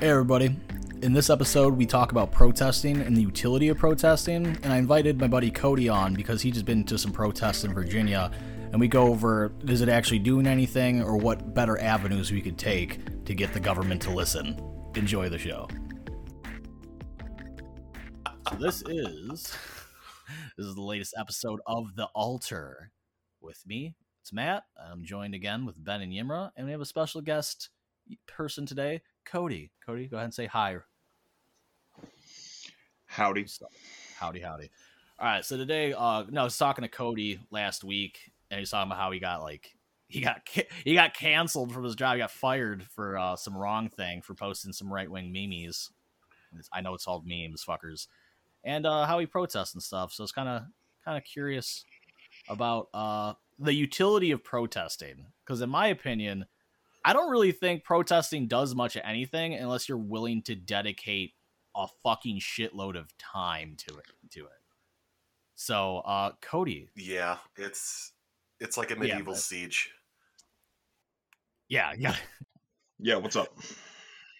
Hey, everybody. In this episode, we talk about protesting and the utility of protesting. And I invited my buddy Cody on because he's just been to some protests in Virginia. And we go over is it actually doing anything or what better avenues we could take to get the government to listen. Enjoy the show. So this is this is the latest episode of The Altar. With me, it's Matt. I'm joined again with Ben and Yimra, and we have a special guest person today, Cody. Cody, go ahead and say hi. Howdy. Howdy, howdy. All right, so today, uh, no, I was talking to Cody last week, and he's talking about how he got like he got he got canceled from his job. He got fired for uh, some wrong thing for posting some right wing memes. I know it's called memes, fuckers, and uh, how he protests and stuff. So it's kind of kind of curious about uh, the utility of protesting because, in my opinion, I don't really think protesting does much of anything unless you're willing to dedicate a fucking shitload of time to it. To it. So, uh, Cody. Yeah, it's it's like a medieval yeah, siege. Yeah, yeah, yeah. What's up?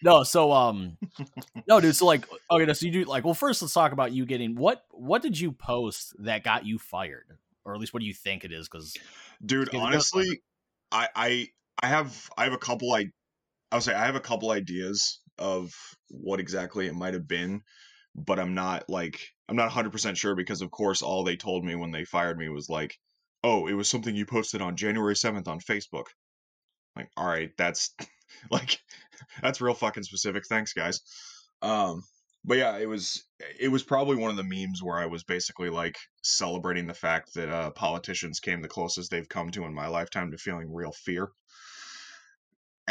No, so um, no, dude. So like, okay, so you do like. Well, first, let's talk about you getting what. What did you post that got you fired, or at least what do you think it is? Because, dude, honestly, I I I have I have a couple I I'll say I have a couple ideas of what exactly it might have been, but I'm not like I'm not 100% sure because of course all they told me when they fired me was like, "Oh, it was something you posted on January 7th on Facebook." Like, all right, that's like that's real fucking specific. Thanks, guys. Um but yeah, it was it was probably one of the memes where I was basically like celebrating the fact that uh, politicians came the closest they've come to in my lifetime to feeling real fear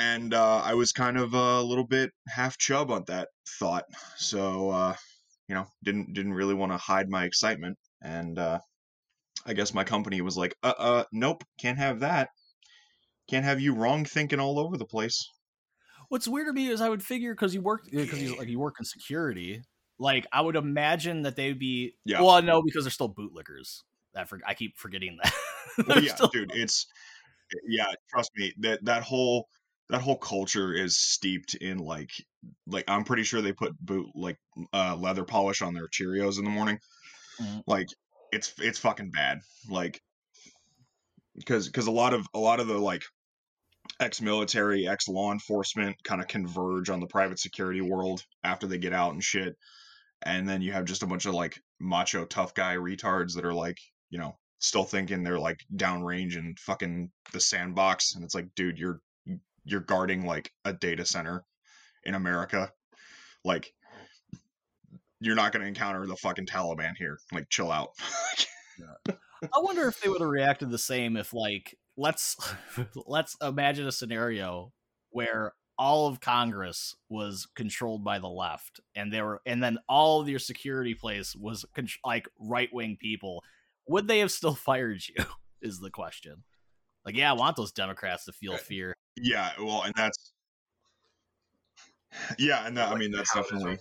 and uh, I was kind of a little bit half chub on that thought. So uh, you know, didn't didn't really want to hide my excitement, and uh, I guess my company was like, uh, uh, nope, can't have that. Can't have you wrong thinking all over the place. What's weird to me is I would figure because you work because you like you work in security, like I would imagine that they'd be yeah. Well, no, because they're still bootlickers. That for, I keep forgetting that. well, yeah, still... dude, it's yeah. Trust me that that whole that whole culture is steeped in like like I'm pretty sure they put boot like uh, leather polish on their Cheerios in the morning. Mm-hmm. Like it's it's fucking bad. Like because because a lot of a lot of the like ex-military, ex-law enforcement kind of converge on the private security world after they get out and shit. And then you have just a bunch of like macho tough guy retards that are like, you know, still thinking they're like downrange and fucking the sandbox and it's like, dude, you're you're guarding like a data center in America. Like you're not going to encounter the fucking Taliban here. Like chill out. I wonder if they would have reacted the same if like let's let's imagine a scenario where all of Congress was controlled by the left, and they were, and then all of your security place was like right wing people. Would they have still fired you? Is the question. Like, yeah, I want those Democrats to feel fear. Yeah, well, and that's yeah, and that, like I mean that's definitely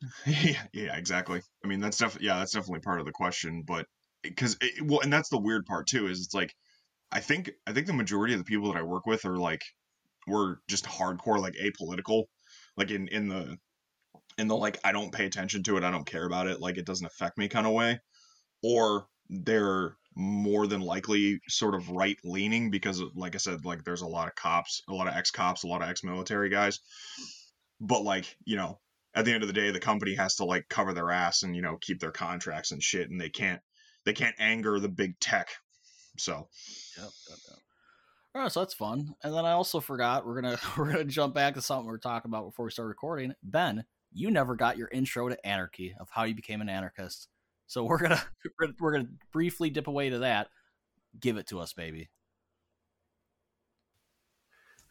yeah, yeah, exactly. I mean that's definitely yeah, that's definitely part of the question, but eh, because eh, well, and that's the weird part too is it's like I think I think the majority of the people that I work with are like we're just hardcore like apolitical, like in in the in the like I don't pay attention to it, I don't care about it, like it doesn't affect me kind of way, or they're more than likely sort of right leaning because like I said like there's a lot of cops, a lot of ex-cops, a lot of ex-military guys. But like, you know, at the end of the day the company has to like cover their ass and you know keep their contracts and shit and they can't they can't anger the big tech. So, yep, yep, yep. All right, so that's fun. And then I also forgot we're gonna we're gonna jump back to something we were talking about before we start recording. Ben, you never got your intro to anarchy of how you became an anarchist. So we're gonna we're gonna briefly dip away to that. Give it to us, baby.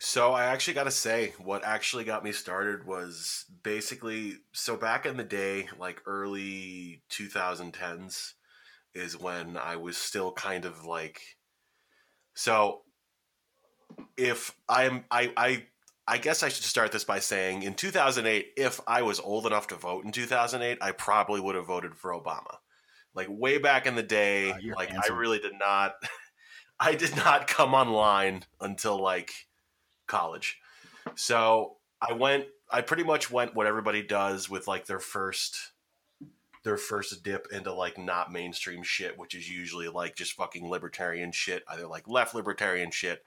So I actually got to say, what actually got me started was basically so back in the day, like early 2010s, is when I was still kind of like. So, if I'm I I I guess I should start this by saying in 2008, if I was old enough to vote in 2008, I probably would have voted for Obama. Like way back in the day, uh, like handsome. I really did not, I did not come online until like college. So I went, I pretty much went what everybody does with like their first their first dip into like not mainstream shit, which is usually like just fucking libertarian shit, either like left libertarian shit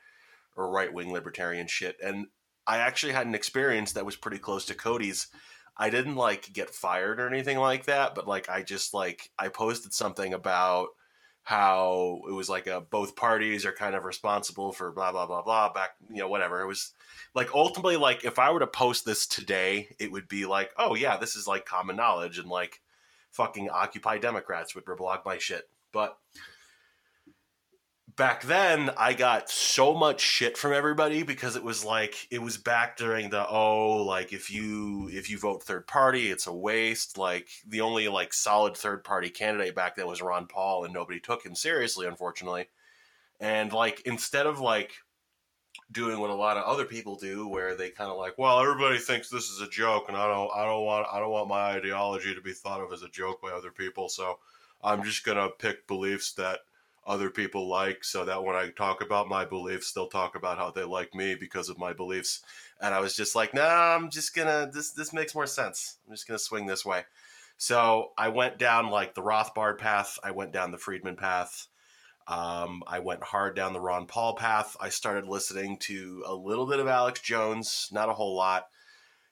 or right wing libertarian shit. And I actually had an experience that was pretty close to Cody's. I didn't like get fired or anything like that, but like I just like I posted something about how it was like a both parties are kind of responsible for blah blah blah blah back you know whatever. It was like ultimately like if i were to post this today it would be like oh yeah this is like common knowledge and like fucking occupy democrats would reblog my shit. But back then I got so much shit from everybody because it was like it was back during the oh like if you if you vote third party it's a waste. Like the only like solid third party candidate back then was Ron Paul and nobody took him seriously unfortunately. And like instead of like doing what a lot of other people do where they kind of like well everybody thinks this is a joke and I don't I don't want I don't want my ideology to be thought of as a joke by other people so I'm just going to pick beliefs that other people like so that when I talk about my beliefs, they'll talk about how they like me because of my beliefs. And I was just like, nah, I'm just gonna this this makes more sense. I'm just gonna swing this way. So I went down like the Rothbard path, I went down the Friedman path. Um, I went hard down the Ron Paul path. I started listening to a little bit of Alex Jones, not a whole lot.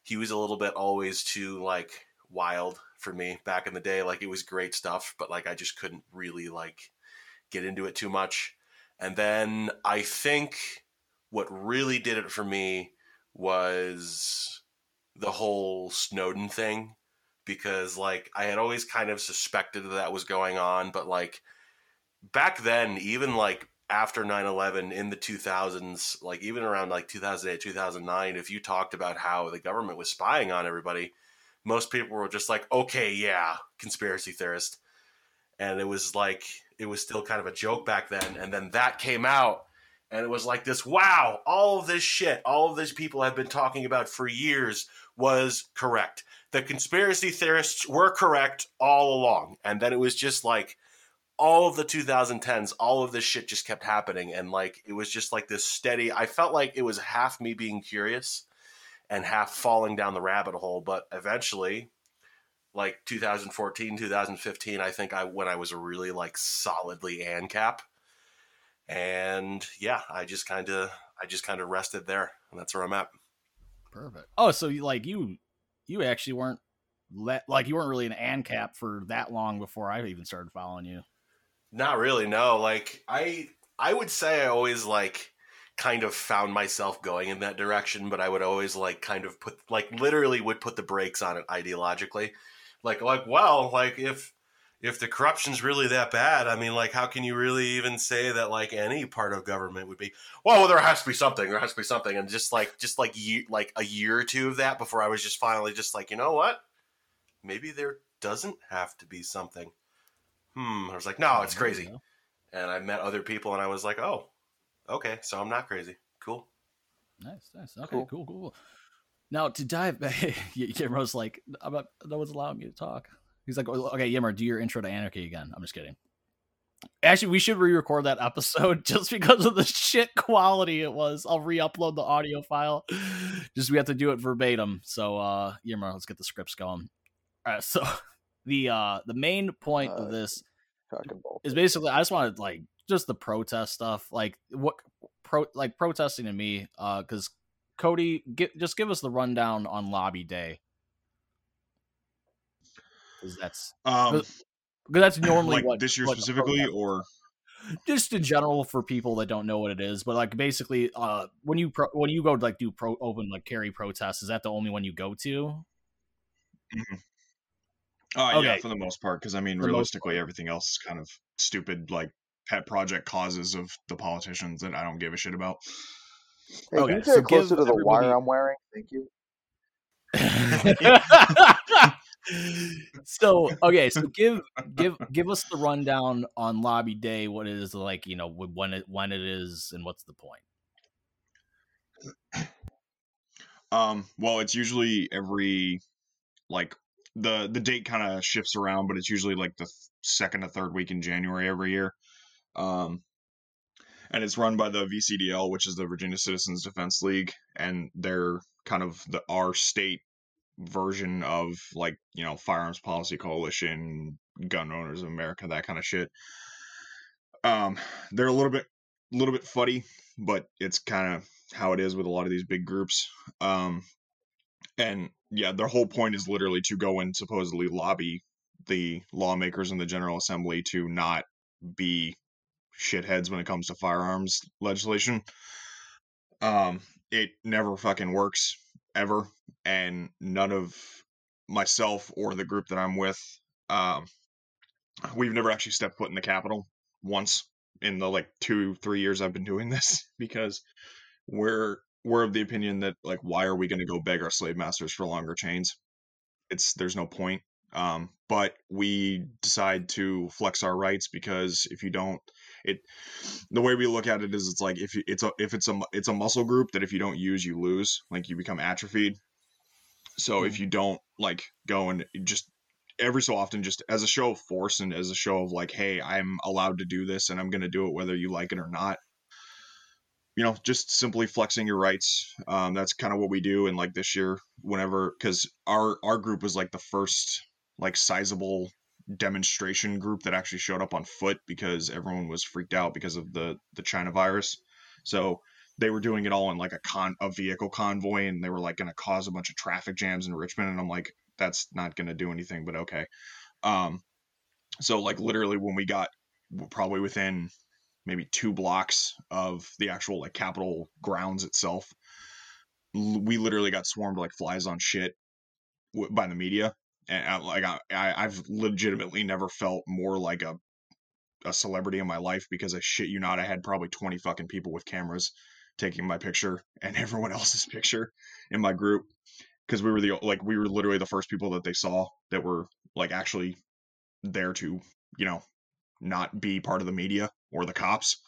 He was a little bit always too like wild for me back in the day. Like it was great stuff, but like I just couldn't really like get into it too much. And then I think what really did it for me was the whole Snowden thing because like I had always kind of suspected that, that was going on, but like back then, even like after 9-11 in the 2000s like even around like 2008 2009 if you talked about how the government was spying on everybody most people were just like okay yeah conspiracy theorist and it was like it was still kind of a joke back then. And then that came out, and it was like this wow, all of this shit, all of these people have been talking about for years was correct. The conspiracy theorists were correct all along. And then it was just like all of the 2010s, all of this shit just kept happening. And like it was just like this steady, I felt like it was half me being curious and half falling down the rabbit hole. But eventually, like 2014 2015 i think i when i was really like solidly ancap. And yeah i just kind of i just kind of rested there and that's where i'm at. Perfect. Oh so you like you you actually weren't let like you weren't really an ancap for that long before i even started following you? Not really no. Like i i would say i always like kind of found myself going in that direction but i would always like kind of put like literally would put the brakes on it ideologically like like well like if if the corruption's really that bad i mean like how can you really even say that like any part of government would be well well there has to be something there has to be something. And just like just like year, like a year or two of that before i was just finally just like you know what? Maybe there doesn't have to be something. Hmm. I was like no it's crazy. and i met other people and i was like oh okay so i'm not crazy. Cool. Nice nice. Okay cool cool, cool. Now to dive back, Yimmer's like, not, no one's allowing me to talk. He's like, okay, Yimmer, do your intro to Anarchy again. I'm just kidding. Actually, we should re-record that episode just because of the shit quality it was. I'll re-upload the audio file. Just we have to do it verbatim. So, uh, Yimmer, let's get the scripts going. All right, so the uh the main point uh, of this is basically I just wanted like just the protest stuff, like what pro like protesting to me, uh, because Cody, get, just give us the rundown on lobby day. Because that's um, because that's normally like what this year specifically, or just in general for people that don't know what it is. But like basically, uh, when you pro- when you go to like do pro open like carry protests, is that the only one you go to? Mm-hmm. Uh, okay. yeah, for the most part, because I mean, for realistically, everything else is kind of stupid, like pet project causes of the politicians that I don't give a shit about. Hey, okay, can you so closer to the everybody... wire I'm wearing? Thank you. so okay, so give give give us the rundown on lobby day. What it is like, you know, when it when it is, and what's the point? Um. Well, it's usually every like the the date kind of shifts around, but it's usually like the second to third week in January every year. Um, and it's run by the VCDL, which is the Virginia Citizens Defense League, and they're kind of the our state version of like you know firearms policy coalition, gun owners of America, that kind of shit. Um, they're a little bit, a little bit fuddy, but it's kind of how it is with a lot of these big groups. Um, and yeah, their whole point is literally to go and supposedly lobby the lawmakers in the General Assembly to not be shitheads when it comes to firearms legislation. Um, it never fucking works ever, and none of myself or the group that I'm with, um, we've never actually stepped foot in the Capitol once in the like two, three years I've been doing this because we're we're of the opinion that like why are we going to go beg our slave masters for longer chains? It's there's no point. Um, but we decide to flex our rights because if you don't, it the way we look at it is it's like if you, it's a if it's a it's a muscle group that if you don't use you lose like you become atrophied. So mm-hmm. if you don't like go and just every so often just as a show of force and as a show of like hey i'm allowed to do this and i'm going to do it whether you like it or not you know, just simply flexing your rights. Um, that's kind of what we do. And like this year, whenever, because our our group was like the first like sizable demonstration group that actually showed up on foot because everyone was freaked out because of the the China virus. So they were doing it all in like a con a vehicle convoy, and they were like going to cause a bunch of traffic jams in Richmond. And I'm like, that's not going to do anything, but okay. Um, so like literally when we got probably within maybe two blocks of the actual like Capitol grounds itself. We literally got swarmed like flies on shit by the media, and I, like I, I've legitimately never felt more like a a celebrity in my life because I shit you not, I had probably twenty fucking people with cameras taking my picture and everyone else's picture in my group because we were the like we were literally the first people that they saw that were like actually there to you know not be part of the media or the cops.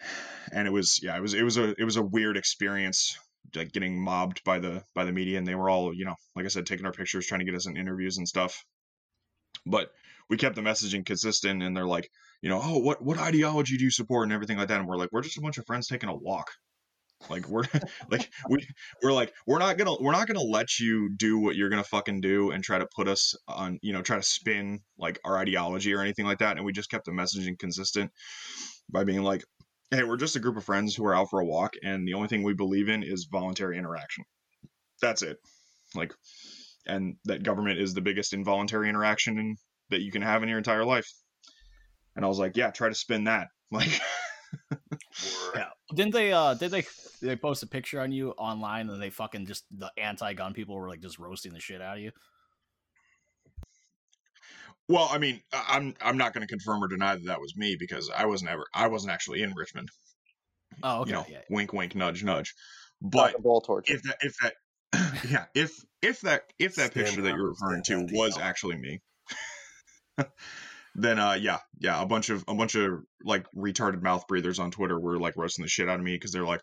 And it was yeah, it was it was a it was a weird experience like getting mobbed by the by the media and they were all, you know, like I said, taking our pictures, trying to get us in interviews and stuff. But we kept the messaging consistent and they're like, you know, oh, what what ideology do you support and everything like that. And we're like, we're just a bunch of friends taking a walk. Like we're like we we're like we're not gonna we're not gonna let you do what you're gonna fucking do and try to put us on you know try to spin like our ideology or anything like that. And we just kept the messaging consistent by being like, hey, we're just a group of friends who are out for a walk, and the only thing we believe in is voluntary interaction. That's it. Like, and that government is the biggest involuntary interaction in, that you can have in your entire life. And I was like, yeah, try to spin that. Like. yeah. Didn't they? Uh, did they? They post a picture on you online, and they fucking just the anti-gun people were like just roasting the shit out of you. Well, I mean, I'm I'm not going to confirm or deny that that was me because I wasn't ever I wasn't actually in Richmond. Oh, okay. You know, yeah. wink, wink, nudge, nudge. But ball if that if that yeah if if that if that Stand picture that you're referring to was actually me, then uh yeah yeah a bunch of a bunch of like retarded mouth breathers on twitter were like roasting the shit out of me because they're like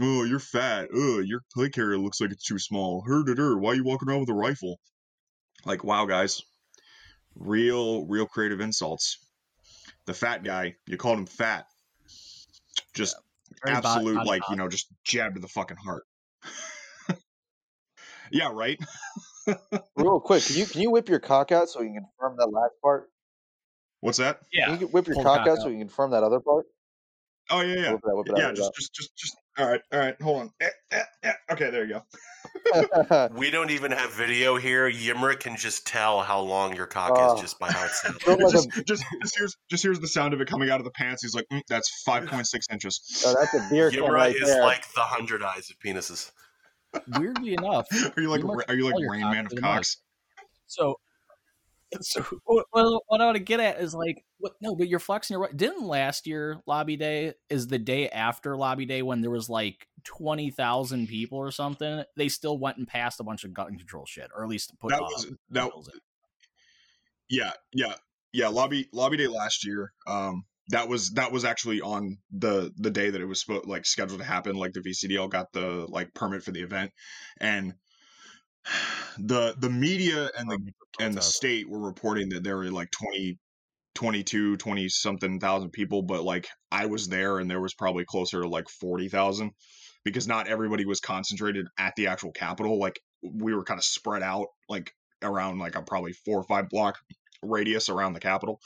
oh you're fat oh your plate carrier looks like it's too small her why are you walking around with a rifle like wow guys real real creative insults the fat guy you called him fat just yeah, absolute bot, like you know just jab to the fucking heart yeah right real quick can you can you whip your cock out so you can confirm that last part What's that? Yeah. Can you whip your cock out so you can confirm that other part? Oh yeah, yeah, whip it out, whip it yeah. Out, just, just, just, just. All right, all right. Hold on. Eh, eh, eh. Okay, there you go. we don't even have video here. Yimmer can just tell how long your cock uh, is just by how it sounds. just, just, just, here's, just here's the sound of it coming out of the pants. He's like, mm, that's five point six inches. Oh, that's a beer Yimmer right is there. like the hundred eyes of penises. Weirdly enough, are you like are you like Rain Man of cocks? So so what, what I want to get at is like, what? No, but you're flexing your right. Didn't last year lobby day is the day after lobby day when there was like twenty thousand people or something? They still went and passed a bunch of gun control shit, or at least put that was that. Was, yeah, yeah, yeah. Lobby lobby day last year. Um, that was that was actually on the the day that it was like scheduled to happen. Like the VCDL got the like permit for the event, and the the media and the and the state were reporting that there were like 20 22, 20 something thousand people, but like I was there and there was probably closer to like 40,000 because not everybody was concentrated at the actual Capitol Like we were kind of spread out like around like a probably four or five block radius around the Capitol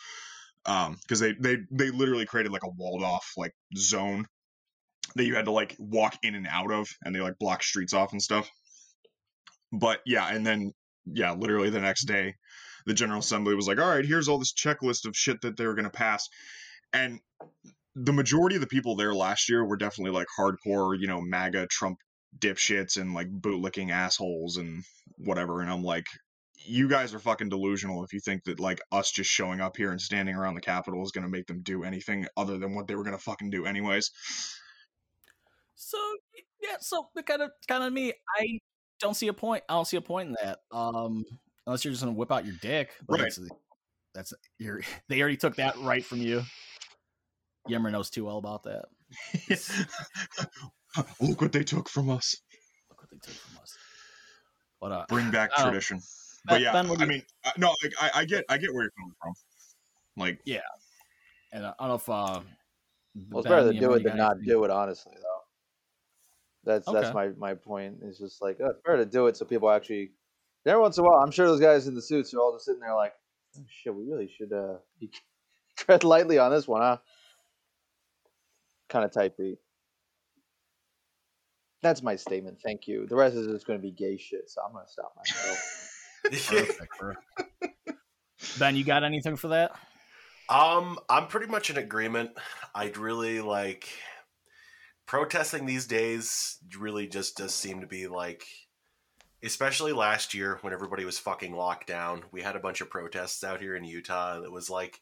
Um, because they they they literally created like a walled off like zone that you had to like walk in and out of, and they like block streets off and stuff. But yeah, and then yeah, literally the next day, the General Assembly was like, "All right, here's all this checklist of shit that they're gonna pass," and the majority of the people there last year were definitely like hardcore, you know, MAGA Trump dipshits and like bootlicking assholes and whatever. And I'm like, you guys are fucking delusional if you think that like us just showing up here and standing around the Capitol is going to make them do anything other than what they were going to fucking do anyways. So yeah, so kind of kind of me. I don't see a point. I don't see a point in that. Um, unless you're just gonna whip out your dick. But Right. That's, that's you're. They already took that right from you. Yemmer knows too well about that. Look what they took from us. Look what they took from us. But uh, Bring back I don't- tradition. Ben- But yeah, Ben, I you- mean, uh, no, like I, I get, I get where you're coming from. Like, yeah, and I don't know if uh, Well, it's Ben, better to Yemmer, do it than not do it. Honestly, though, that's Okay. that's my my point. It's just like oh, it's better to do it so people actually. Every once in a while, I'm sure those guys in the suits are all just sitting there like, oh, "Shit, we really should uh, be tread lightly on this one, huh?" Kind of tight beat. That's my statement. Thank you. The rest is just going to be gay shit, so I'm going to stop myself. Perfect, perfect. Ben, you got anything for that? Um, I'm pretty much in agreement. I'd really like protesting these days. Really, just does seem to be like, especially last year when everybody was fucking locked down. We had a bunch of protests out here in Utah. It was like,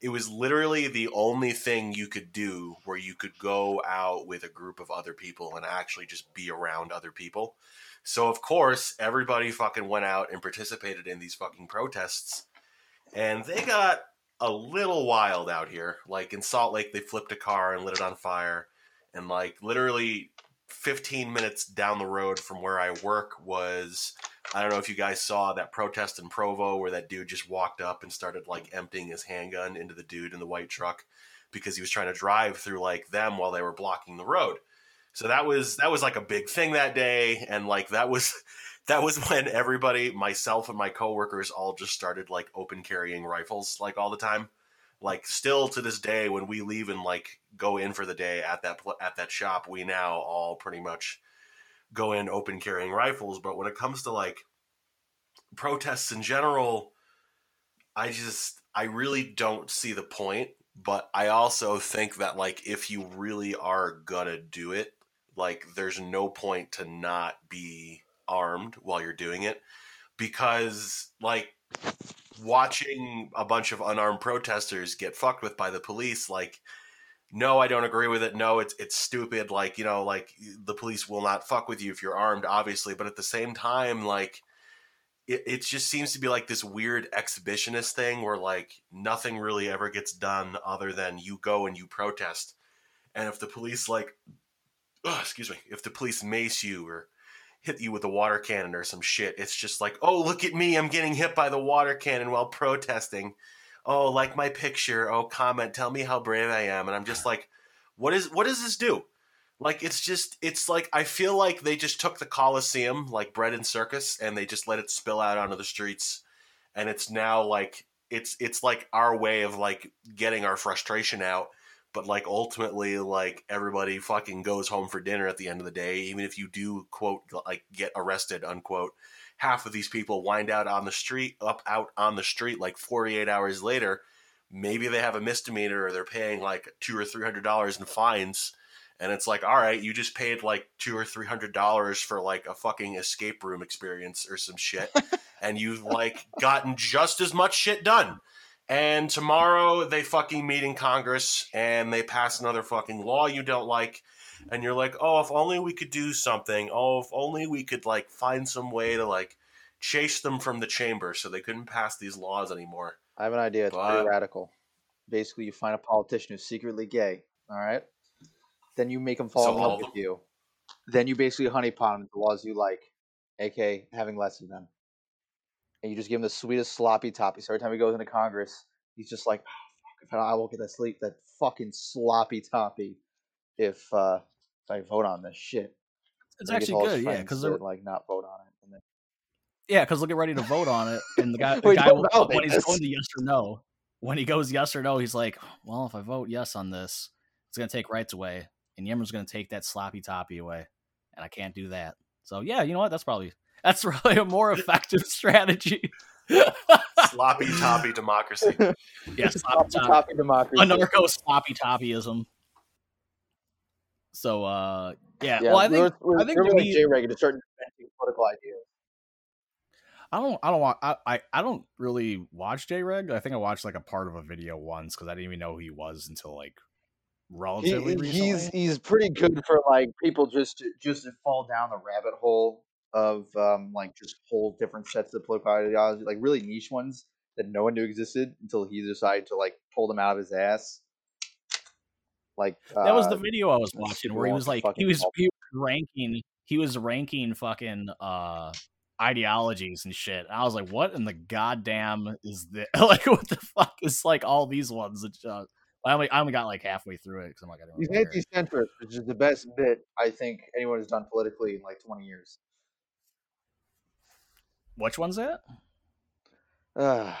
it was literally the only thing you could do where you could go out with a group of other people and actually just be around other people. So of course, everybody fucking went out and participated in these fucking protests, and they got a little wild out here. Like in Salt Lake, they flipped a car and lit it on fire. And like literally 15 minutes down the road from where I work was I don't know if you guys saw that protest in Provo where that dude just walked up and started like emptying his handgun into the dude in the white truck because he was trying to drive through like them while they were blocking the road. So that was that was like a big thing that day and like that was that was when everybody, myself and my coworkers, all just started like open carrying rifles like all the time. Like still to this day, when we leave and like go in for the day at that at that shop, we now all pretty much go in open carrying rifles. But when it comes to like protests in general, I just I really don't see the point. But I also think that like if you really are gonna do it, like there's no point to not be armed while you're doing it because like watching a bunch of unarmed protesters get fucked with by the police like no i don't agree with it. No it's it's stupid. Like you know like the police will not fuck with you if you're armed obviously. But at the same time like it, it just seems to be like this weird exhibitionist thing where like nothing really ever gets done other than you go and you protest. And if the police like excuse me if the police mace you or hit you with a water cannon or some shit. It's just like, oh, look at me, I'm getting hit by the water cannon while protesting. Oh, like my picture. Oh, comment, tell me how brave I am. And I'm just like, what is what does this do? Like it's just it's like I feel like they just took the Coliseum, like bread and circus, and they just let it spill out onto the streets. And it's now like it's it's like our way of like getting our frustration out but like ultimately like everybody fucking goes home for dinner at the end of the day even if you do quote like get arrested unquote. Half of these people wind out on the street up out on the street like 48 hours later. Maybe they have a misdemeanor or they're paying like two or three hundred dollars in fines and it's like all right you just paid like two or three hundred dollars for like a fucking escape room experience or some shit and you've like gotten just as much shit done and tomorrow they fucking meet in Congress and they pass another fucking law you don't like. And you're like, oh, if only we could do something. Oh, if only we could like find some way to like chase them from the chamber so they couldn't pass these laws anymore. I have an idea. It's But- pretty radical. Basically, you find a politician who's secretly gay. All right. Then you make him fall So in love with you. Then you basically honeypot him the laws you like, aka having less of them. And you just give him the sweetest sloppy toppy. So every time he goes into Congress, he's just like, oh, if I, won't get that sleep, that fucking sloppy toppy, if uh if I vote on this shit. It's And actually good, yeah, because to, like not vote on it. And then, yeah, because they'll get ready to vote on it, and the guy, the guy will, when he's going to yes or no, when he goes yes or no, he's like, well, if I vote yes on this, it's gonna take rights away, and Yimmer's gonna take that sloppy toppy away, and I can't do that. So yeah, you know what? That's probably that's really a more effective strategy. Sloppy toppy democracy. yeah, sloppy sloppy toppy. toppy democracy. a narco sloppy toppyism. So uh yeah, Yeah, well I we think were, we I think we to were like me- J Reagan to start inventing political ideas. I don't I don't want I, I, I don't really watch J Reg. I think I watched like a part of a video once because I didn't even know who he was until like He, relatively recently. he's he's pretty good for like people just to just to fall down the rabbit hole of um like just whole different sets of political ideology, like really niche ones that no one knew existed until he decided to like pull them out of his ass. Like that was the uh, video I was watching where he was like he was he was ranking he was ranking fucking uh ideologies and shit. And I was like, what in the goddamn is this? like, what the fuck is like all these ones? That, uh, I only I only got like halfway through it because I'm like, I don't He's anti-centrist, which is the best bit I think anyone has done politically in like twenty years. Which one's that? Uh,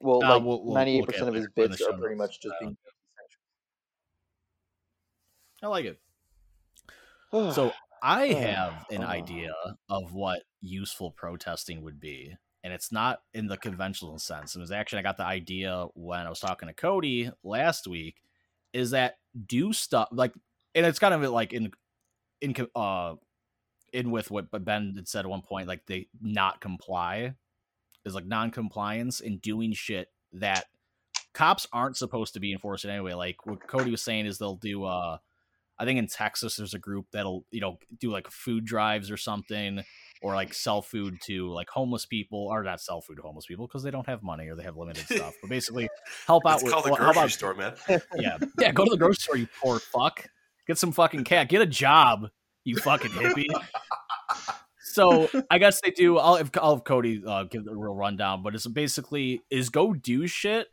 well, Uh, like we'll- we'll ninety-eight look at percent it of his later in the bits are pretty much just Uh, being I like it. So I Uh, have an uh. idea of what useful protesting would be. And it's not in the conventional sense. It was actually I got the idea when I was talking to Cody last week, is that do stuff like and it's kind of like in in uh in with what Ben had said at one point, like they not comply is like non-compliance and doing shit that cops aren't supposed to be enforcing anyway. Like what Cody was saying is they'll do uh I think in Texas there's a group that'll, you know, do like food drives or something or like sell food to like homeless people or not sell food to homeless people because they don't have money or they have limited stuff. But basically help out It's with called the well, grocery about store, man. yeah. Yeah, go to the grocery store, you poor fuck. Get some fucking cat. Get a job, you fucking hippie. So I guess they do. I'll have, I'll have Cody uh, give the real rundown, but it's basically is go do shit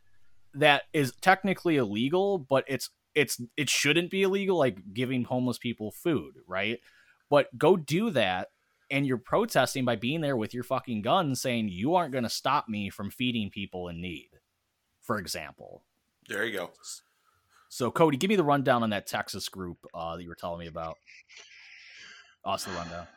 that is technically illegal, but it's it's it shouldn't be illegal, like giving homeless people food, right? But go do that, and you're protesting by being there with your fucking gun, saying you aren't going to stop me from feeding people in need, for example. There you go. So Cody, give me the rundown on that Texas group uh, that you were telling me about. Awesome rundown.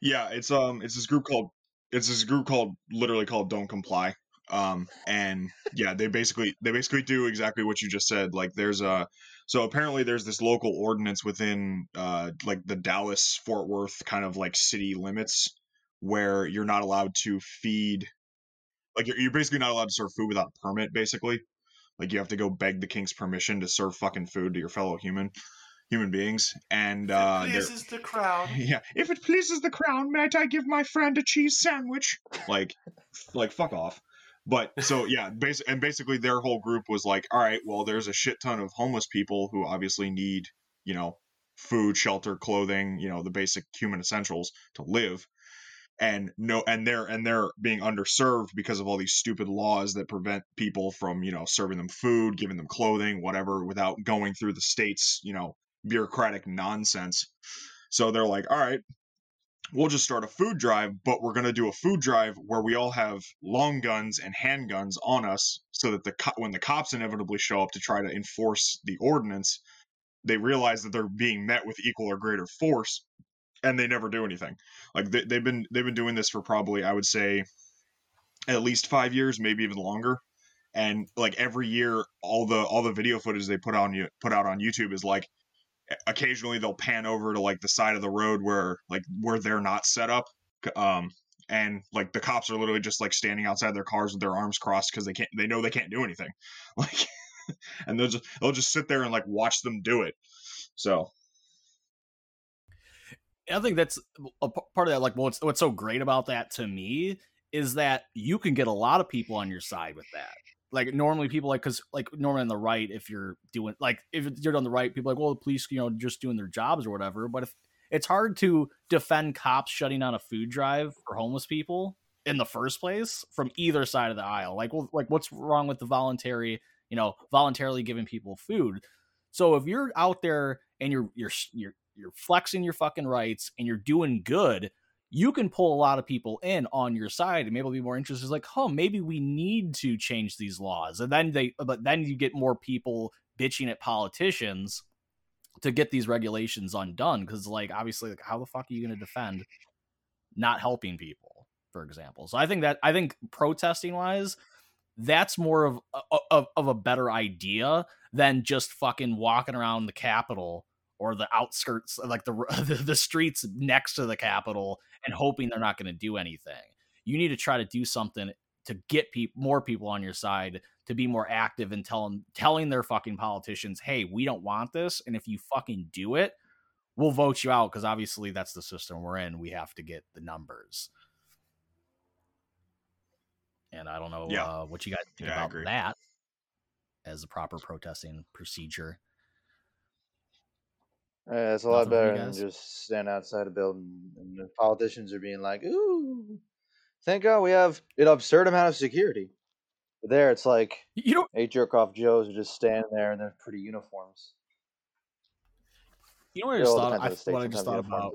Yeah, it's um it's this group called it's this group called literally called Don't Comply. Um and yeah, they basically they basically do exactly what you just said. Like there's a so apparently there's this local ordinance within uh like the Dallas Fort Worth kind of like city limits where you're not allowed to feed like you're, you're basically not allowed to serve food without a permit basically. Like you have to go beg the king's permission to serve fucking food to your fellow human human beings and uh they're- this the crowd. yeah, if it pleases the crown, might I give my friend a cheese sandwich? Like, like fuck off. But so yeah, bas- and basically their whole group was like, all right, well, there's a shit ton of homeless people who obviously need, you know, food, shelter, clothing, you know, the basic human essentials to live. And no, and they're and they're being underserved because of all these stupid laws that prevent people from, you know, serving them food, giving them clothing, whatever, without going through the state's, you know, bureaucratic nonsense. So they're like, all right, we'll just start a food drive, but we're going to do a food drive where we all have long guns and handguns on us so that the co- when the cops inevitably show up to try to enforce the ordinance, they realize that they're being met with equal or greater force and they never do anything. Like they, they've been they've been doing this for probably I would say at least 5 years, maybe even longer. And like every year all the all the video footage they put on you put out on YouTube is like occasionally they'll pan over to like the side of the road where like where they're not set up um and like the cops are literally just like standing outside their cars with their arms crossed because they can't they know they can't do anything like and they'll just they'll just sit there and like watch them do it so I think that's a part of that. Like, what's what's so great about that to me is that you can get a lot of people on your side with that. Like normally people like because like normally on the right, if you're doing like if you're on the right, people like, well, the police, you know, just doing their jobs or whatever. But if it's hard to defend cops shutting down a food drive for homeless people in the first place from either side of the aisle. Like, well, like what's wrong with the voluntary you know, voluntarily giving people food. So if you're out there and you're you're you're you're flexing your fucking rights and you're doing good, you can pull a lot of people in on your side and maybe be more interested. Like, oh, maybe we need to change these laws. And then they, uh, but then you get more people bitching at politicians to get these regulations undone. Cause like, obviously, like, how the fuck are you going to defend not helping people, for example? So I think that, I think protesting wise, that's more of, uh, of, of a better idea than just fucking walking around the Capitol or the outskirts, like the the streets next to the Capitol, and hoping they're not going to do anything. You need to try to do something to get people more people on your side to be more active and telling telling their fucking politicians, "Hey, we don't want this, and if you fucking do it, we'll vote you out." Because obviously, that's the system we're in. We have to get the numbers. And I don't know yeah. uh, what you guys think yeah, about that as a proper protesting procedure. Yeah, it's a lot better than just stand outside a building and the politicians are being like, "Ooh, thank God we have an absurd amount of security." But there, it's like you know, eight jerk off Joes are just standing there in their pretty uniforms. You know what I just thought? I, what I just thought about.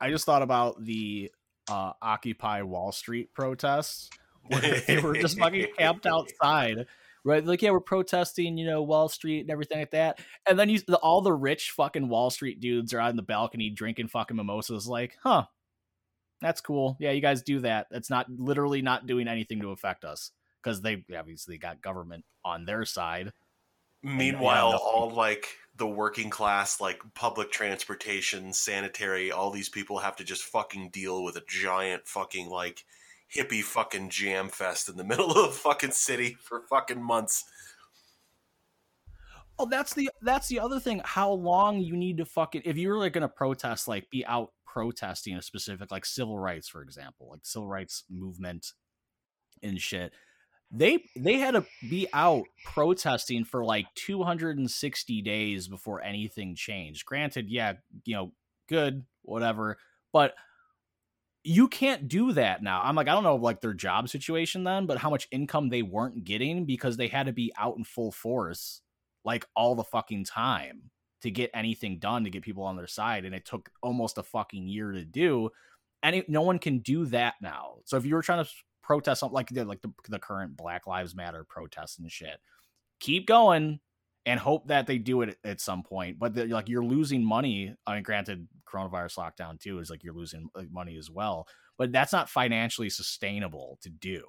I just thought about the uh, Occupy Wall Street protests. Where they were just fucking camped outside right? Like, yeah, we're protesting, you know, Wall Street and everything like that. And then you, the, all the rich fucking Wall Street dudes are on the balcony drinking fucking mimosas. Like, huh, that's cool. Yeah, you guys do that. That's not literally not doing anything to affect us because they obviously got government on their side. Meanwhile, all like the working class, like public transportation, sanitary, all these people have to just fucking deal with a giant fucking like hippie fucking jam fest in the middle of the fucking city for fucking months. Oh, that's the that's the other thing. How long you need to fucking if you're like gonna protest, like be out protesting a specific like civil rights, for example, like civil rights movement and shit. They they had to be out protesting for like 260 days before anything changed. Granted, yeah, you know, good, whatever, but you can't do that now. I'm like, I don't know like their job situation then, but how much income they weren't getting because they had to be out in full force like all the fucking time to get anything done to get people on their side. And it took almost a fucking year to do. And it, no one can do that now. So if you were trying to protest something like the, like the, the current Black Lives Matter protests and shit, keep going and hope that they do it at some point. But like you're losing money. I mean, granted, coronavirus lockdown too is like you're losing money as well. But that's not financially sustainable to do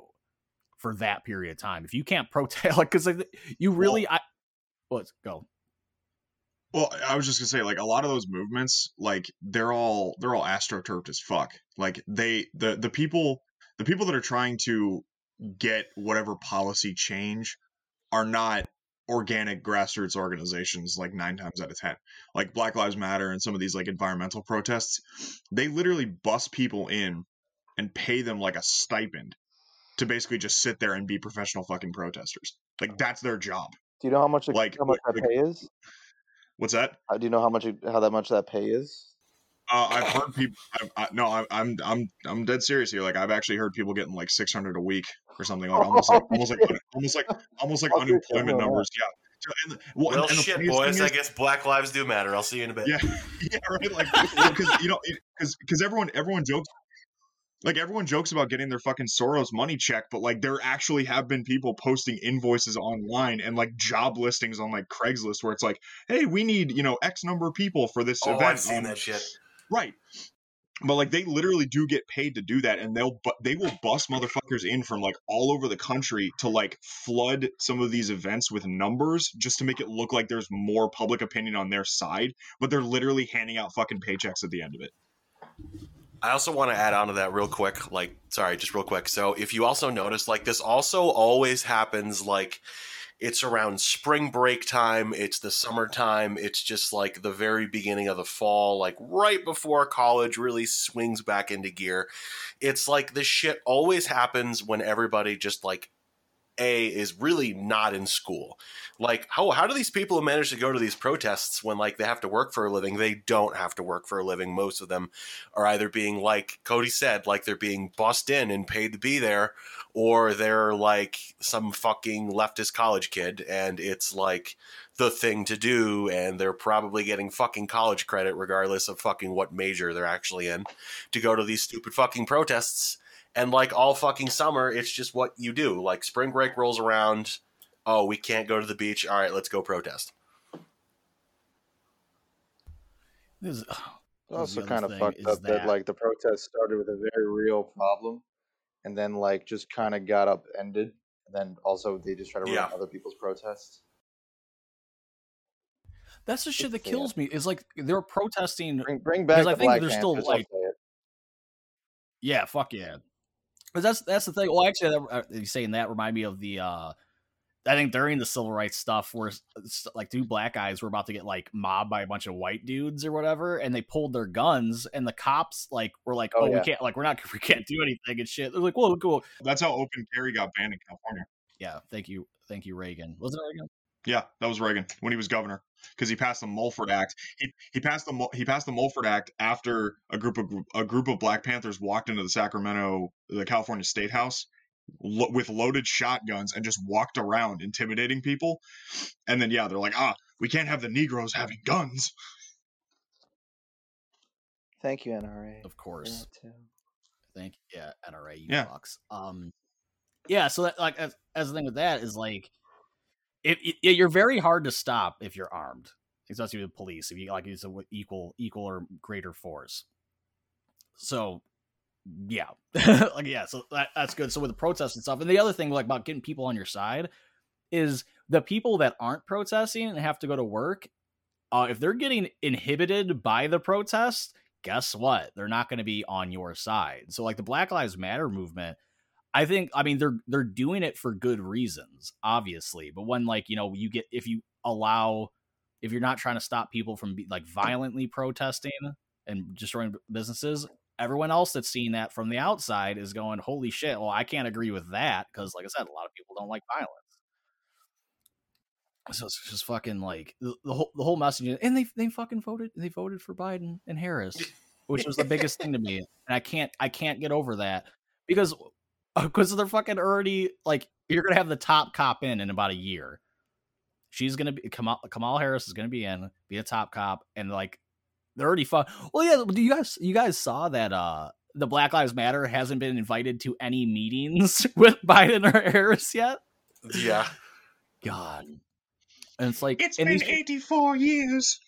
for that period of time. If you can't protest, like because like, you really, well, I let's go. Well, I was just gonna say, like a lot of those movements, like they're all they're all astroturfed as fuck. Like they the the people the people that are trying to get whatever policy change are not organic grassroots organizations like nine times out of ten. Like black lives matter and some of these like environmental protests they literally bust people in and pay them like a stipend to basically just sit there and be professional fucking protesters. Like that's their job. Do you know how much like how much that pay is? What's that? Uh, do you know how much how that much that pay is uh, I've heard people. I, I, no, I, I'm I'm I'm dead serious here. Like I've actually heard people getting like 600 a week or something like almost like almost like almost like almost like unemployment numbers. Yeah. And, well, well and shit, boys. Is, I guess Black Lives do matter. I'll see you in a bit. Yeah, yeah, right. Like because you know, because because everyone everyone jokes like everyone jokes about getting their fucking Soros money check, but like there actually have been people posting invoices online and like job listings on like Craigslist where it's like, hey, we need you know X number of people for this oh, event. I've seen that shit. Right. But like they literally do get paid to do that, and they'll but they will bust motherfuckers in from like all over the country to like flood some of these events with numbers just to make it look like there's more public opinion on their side. But they're literally handing out fucking paychecks at the end of it. I also want to add on to that real quick. Like, sorry, just real quick. So, if you also notice, like, this also always happens, like, it's around spring break time. It's the summertime. It's just like the very beginning of the fall, like right before college really swings back into gear. It's like this shit always happens when everybody just like A is really not in school. Like, how how do these people manage to go to these protests when like they have to work for a living? They don't have to work for a living. Most of them are either being like Cody said, like they're being bussed in and paid to be there, or they're like some fucking leftist college kid and it's like the thing to do and they're probably getting fucking college credit regardless of fucking what major they're actually in to go to these stupid fucking protests and like all fucking summer, it's just what you do. Like spring break rolls around. Oh, we can't go to the beach. All right, let's go protest. This is, It's also kind of fucked up that, that- like the protest started with a very real problem, and then like just kind of got upended, and then also they just try to ruin Yeah. other people's protests. that's the shit that Yeah. kills me. Is like they're protesting. Bring bring back Because I think Black there's still, Panthers, I'll like- Yeah, fuck yeah. Because that's that's the thing. Well, actually, that, uh, you saying that remind me of the. uh I think during the civil rights stuff, where like two black guys were about to get like mobbed by a bunch of white dudes or whatever, and they pulled their guns, and the cops like were like, Oh, "Oh, yeah. we can't, like, we're not, we can't do anything and shit." They're like, "Whoa, cool." That's how open carry got banned in California. Yeah, thank you, thank you, Reagan. Wasn't it Reagan? Yeah, that was Reagan when he was governor because he passed the Mulford Act. He he passed the he passed the Mulford Act after a group of a group of Black Panthers walked into the Sacramento the California State House lo- with loaded shotguns and just walked around intimidating people. And then yeah, they're like, "Ah, we can't have the Negroes having guns." Thank you, NRA. Of course. that, too. Thank yeah, NRA, you Yeah. fucks. Um, yeah. So that like as, as the thing with that is like, it you're very hard to stop if you're armed, especially with police. If you like use a w- equal equal or greater force. So, yeah, like yeah. So that, that's good. So with the protests and stuff, and the other thing like about getting people on your side is the people that aren't protesting and have to go to work. Uh, if they're getting inhibited by the protest, guess what? They're not going to be on your side. So like the Black Lives Matter movement, I think I mean they're they're doing it for good reasons, obviously. But when like, you know, you get if you allow if you're not trying to stop people from be, like violently protesting and destroying businesses, everyone else that's seeing that from the outside is going, "Holy shit, well, I can't agree with that" because like I said, a lot of people don't like violence. So it's just fucking like the, the whole the whole message, and they they fucking voted they voted for Biden and Harris, which was the biggest thing to me, and I can't I can't get over that because because they're fucking already like you're gonna have the top cop in in about a year. She's gonna be Kamal, Kamal Harris is gonna be in be a top cop, and like they're already fun. Well, yeah, do you guys you guys saw that uh the Black Lives Matter hasn't been invited to any meetings with Biden or Harris yet? Yeah. God. And it's like It's and been these- 84 years.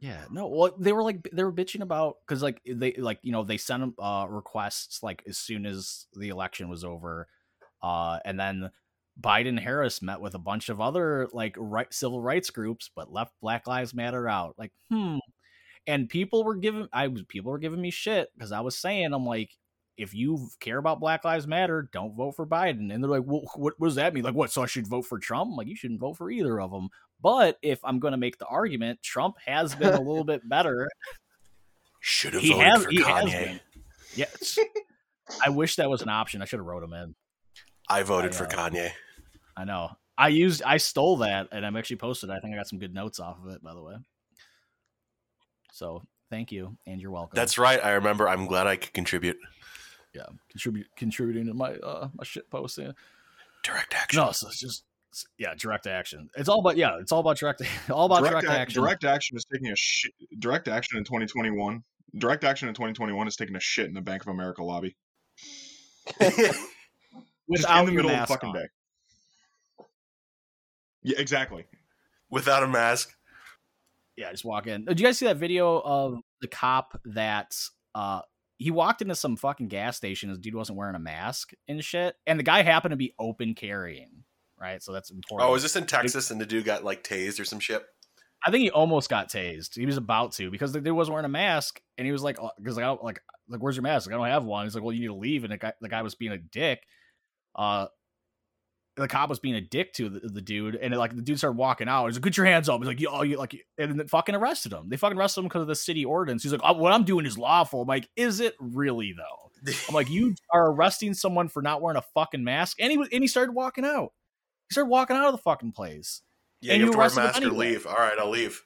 Yeah, no. Well, they were like they were bitching about because like they like you know they sent 'em, uh requests like as soon as the election was over, uh, and then Biden Harris met with a bunch of other like right civil rights groups, but left Black Lives Matter out. Like, hmm. And people were giving I was people were giving me shit because I was saying I'm like if you care about Black Lives Matter, don't vote for Biden. And they're like, well, what, what does that mean? Like, what? So I should vote for Trump? I'm like, you shouldn't vote for either of them. But if I'm going to make the argument, Trump has been a little bit better. Should have voted has, for Kanye. Yes. I wish that was an option. I should have wrote him in. I voted I, for uh, Kanye. I know. I used, I stole that, and I'm actually posted. I think I got some good notes off of it, by the way. So thank you, and you're welcome. That's right. I remember. I'm glad I could contribute. yeah, contribute contributing to my uh my shit posting. Direct action. No, so it's just yeah, direct action. It's all about yeah, it's all about direct, all about direct, direct, action. direct action is taking a shit. Direct action in 2021. Direct action in 2021 is taking a shit in the Bank of America lobby. Just without in the middle of the mask fucking on. day. Yeah, exactly. Without a mask. Yeah, just walk in. Did you guys see that video of the cop that uh he walked into some fucking gas station, his dude wasn't wearing a mask and shit, and the guy happened to be open carrying, right? So that's important. Oh, is this in Texas and the dude got like tased or some shit? I think he almost got tased. He was about to because the dude wasn't wearing a mask, and he was like, "Because like, I don't, like, like, where's your mask? Like, I don't have one." He's like, "Well, you need to leave." And the guy, the guy was being a dick. Uh, the cop was being a dick to the, the dude, and like the dude started walking out. He's like, "Get your hands up!" He's like, "You, oh, you like," and then fucking arrested him. They fucking arrested him because of the city ordinance. He's like, oh, "What I'm doing is lawful." I'm like, "Is it really though?" I'm like, you are arresting someone for not wearing a fucking mask, and he and he started walking out. He started walking out of the fucking place. Yeah, And you you have to wear a mask or anyway. leave. All right, I'll leave.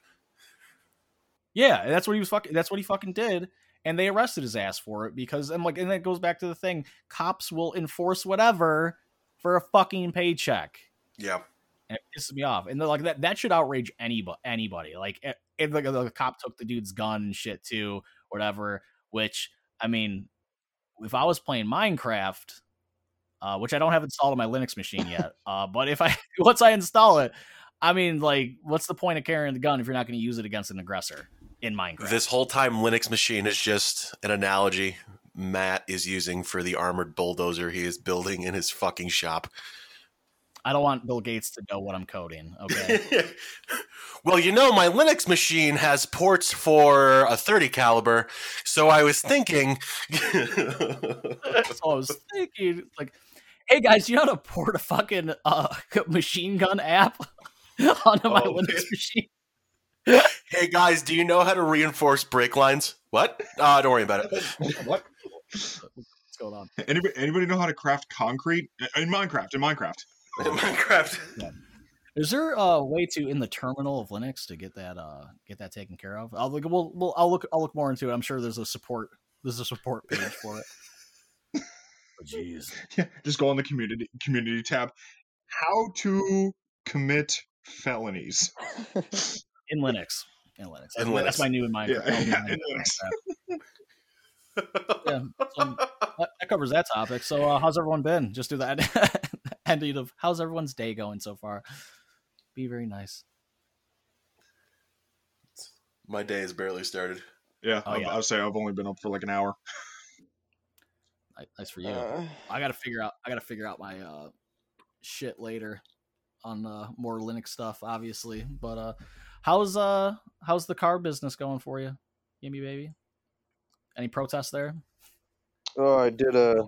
Yeah, that's what he was fucking. That's what he fucking did, and they arrested his ass for it because I'm like, and that goes back to the thing: cops will enforce whatever for a fucking paycheck. Yeah. And it pisses me off, and they're like that. That should outrage anybody. Anybody like eh, if the, the cop took the dude's gun and shit too, whatever. Which I mean, if I was playing Minecraft, uh, which I don't have installed on my Linux machine yet, uh, but if I once I install it, I mean, like, what's the point of carrying the gun if you're not going to use it against an aggressor in Minecraft? This whole time, Linux machine is just an analogy Matt is using for the armored bulldozer he is building in his fucking shop. I don't want Bill Gates to know what I'm coding. Okay. well, you know, my Linux machine has ports for a 30 caliber, so I was thinking. That's all I was thinking. Like, hey guys, you know how to port a fucking uh, machine gun app onto my Oh, Linux man. machine? hey guys, do you know how to reinforce brake lines? What? Uh, don't worry about it. what? What's going on? Anybody anybody know how to craft concrete in Minecraft? In Minecraft. In Minecraft. Is there a way to in the terminal of Linux to get that uh get that taken care of? I'll look. We'll, we'll I'll look. I'll look more into it. I'm sure there's a support. There's a support page for it. Oh, Jeez. Yeah, just go on the community community tab. How to commit felonies. in Linux. In Linux. That's, In my- that's my new in Yeah. Oh, yeah, my- in Linux. yeah. So that, covers that topic. So uh, how's everyone been? Just do that ending of how's everyone's day going so far? Be very nice. My day has barely started. Yeah, Oh, I, yeah. I would say I've only been up for like an hour. Ni- Nice for you. Uh, I gotta figure out. I gotta figure out my uh, shit later on uh, more Linux stuff, obviously. But uh, how's uh how's the car business going for you, Gimme baby? Any protests there? oh, I did a,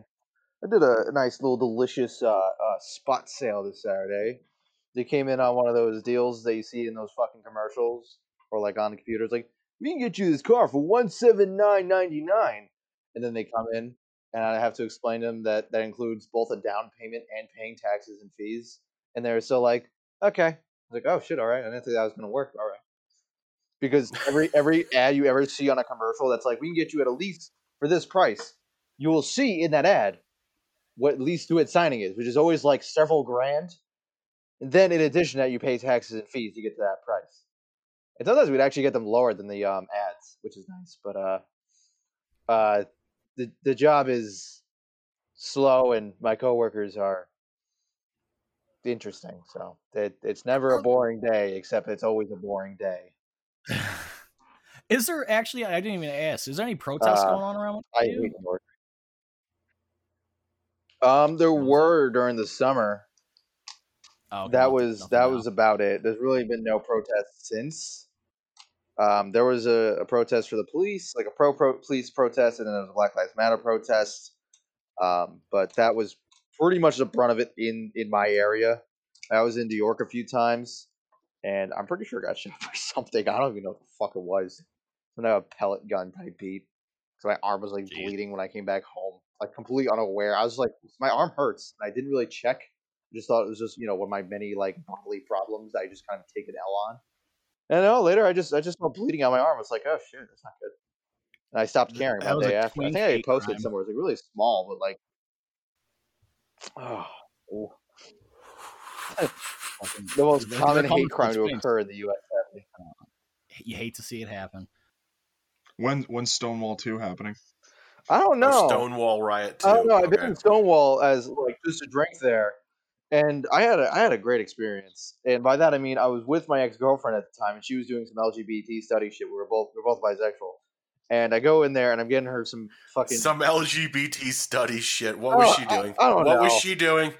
I did a nice little delicious uh, uh, spot sale this Saturday. They came in on one of those deals that you see in those fucking commercials or like on the computers, like we can get you this car for one seven nine ninety nine, and then they come in and I have to explain to them that that includes both a down payment and paying taxes and fees, and they're so like, okay, I was like, oh shit, all right, I didn't think that was gonna work, all right. Because every every ad you ever see on a commercial that's like, we can get you at a lease for this price, you will see in that ad what lease to it signing is, which is always like several grand. And then in addition to that, you pay taxes and fees to get to that price. And sometimes we'd actually get them lower than the um, ads, which is nice. But uh, uh, the the job is slow, and my coworkers are interesting. So it, it's never a boring day, except it's always a boring day. Is there actually? I didn't even ask. Is there any protests Uh, going on around? I hate work. Um, there were during the summer. Oh, okay, that was that was about it. There's really been no protests since. Um, there was a, a protest for the police, like a pro, pro police protest, and then there was a Black Lives Matter protest. Um, but that was pretty much the brunt of it in in my area. I was in New York a few times, and I'm pretty sure I got shot by something. I don't even know what the fuck it was. Some kind of pellet gun type beat. So my arm was like Jeez. bleeding when I came back home, like completely unaware. I was like, my arm hurts, and I didn't really check. I just thought it was just you know one of my many like bodily problems. I just kind of take an L on. And no, later I just I just felt bleeding on my arm. I was like, oh shit, that's not good. And I stopped caring That that day after. I think I posted crime. somewhere. It was like really small, but like, oh, Fucking- the most they're- common hate crime the to occur in the U.S. You hate to see it happen. When when's Stonewall two happening? I don't Or know. Stonewall riot. Too. I don't know. I've been in Stonewall as like just a drink there, and I had a I had a great experience. And by that I mean I was with my ex girlfriend at the time, and she was doing some LGBT study shit. We were both we were both bisexual, and I go in there and I'm getting her some fucking Some LGBT study shit. What was Oh, she doing? I don't know. what was she doing?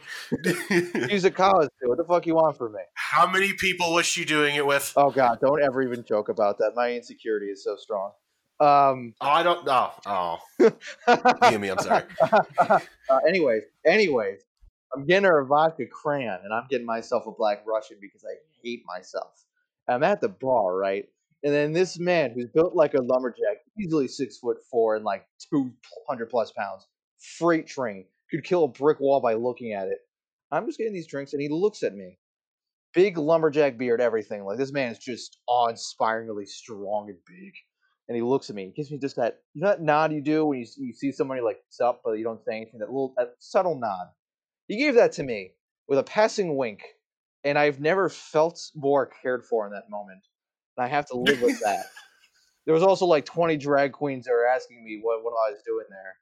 She's a college too. What the fuck you want from me? How many people was she doing it with? Oh god, don't ever even joke about that. My insecurity is so strong. Um. Oh, I don't know. Oh, me, me. I'm sorry. uh, anyways, anyways, I'm getting her a vodka crayon, and I'm getting myself a black Russian because I hate myself. I'm at the bar, right? And then this man who's built like a lumberjack, easily six foot four and like two hundred plus pounds, freight train. Could kill a brick wall by looking at it. I'm just getting these drinks, and he looks at me. Big lumberjack beard, everything. Like this man is just awe-inspiringly strong and big. And he looks at me. He gives me just that you know that nod you do when you, you see somebody like up, but you don't say anything. That little that subtle nod. He gave that to me with a passing wink, and I've never felt more cared for in that moment. And I have to live with that. There was also like 20 drag queens that were asking me what, what I was doing there.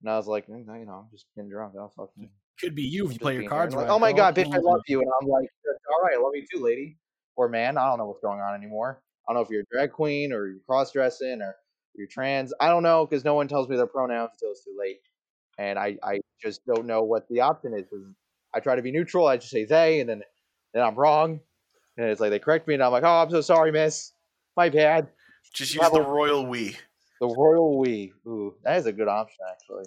And I was like, "Mm, you know, I'm just getting drunk. I'll fucking Could be you if you play your cards right. like, oh my god, bitch, I love you. And I'm like, all right, I love you too, lady or man. I don't know what's going on anymore. I don't know if you're a drag queen or you're cross dressing or you're trans. I don't know because no one tells me their pronouns until it's too late. And I, I just don't know what the option is. I try to be neutral. I just say they, and then then I'm wrong. And it's like they correct me, and I'm like, oh, I'm so sorry, miss. My bad. Just use have the royal we. The royal we. Ooh, that is a good option, actually.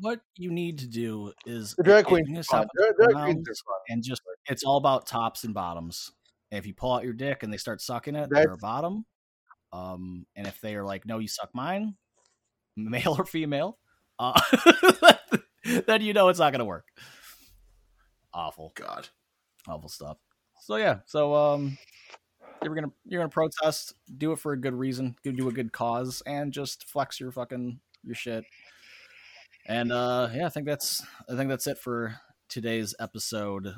What you need to do is The drag if queens you're gonna are stop fun. with Drag, drag pronouns queens are fun. and just it's all about tops and bottoms. And if you pull out your dick and they start sucking it, That's- they're a bottom. Um, and if they are like, no, you suck mine, male or female, uh, then you know it's not gonna work. Awful, God. awful stuff. So yeah, so um, you're gonna you're gonna protest, do it for a good reason, do a good cause, and just flex your fucking your shit. And uh, yeah, I think that's I think that's it for today's episode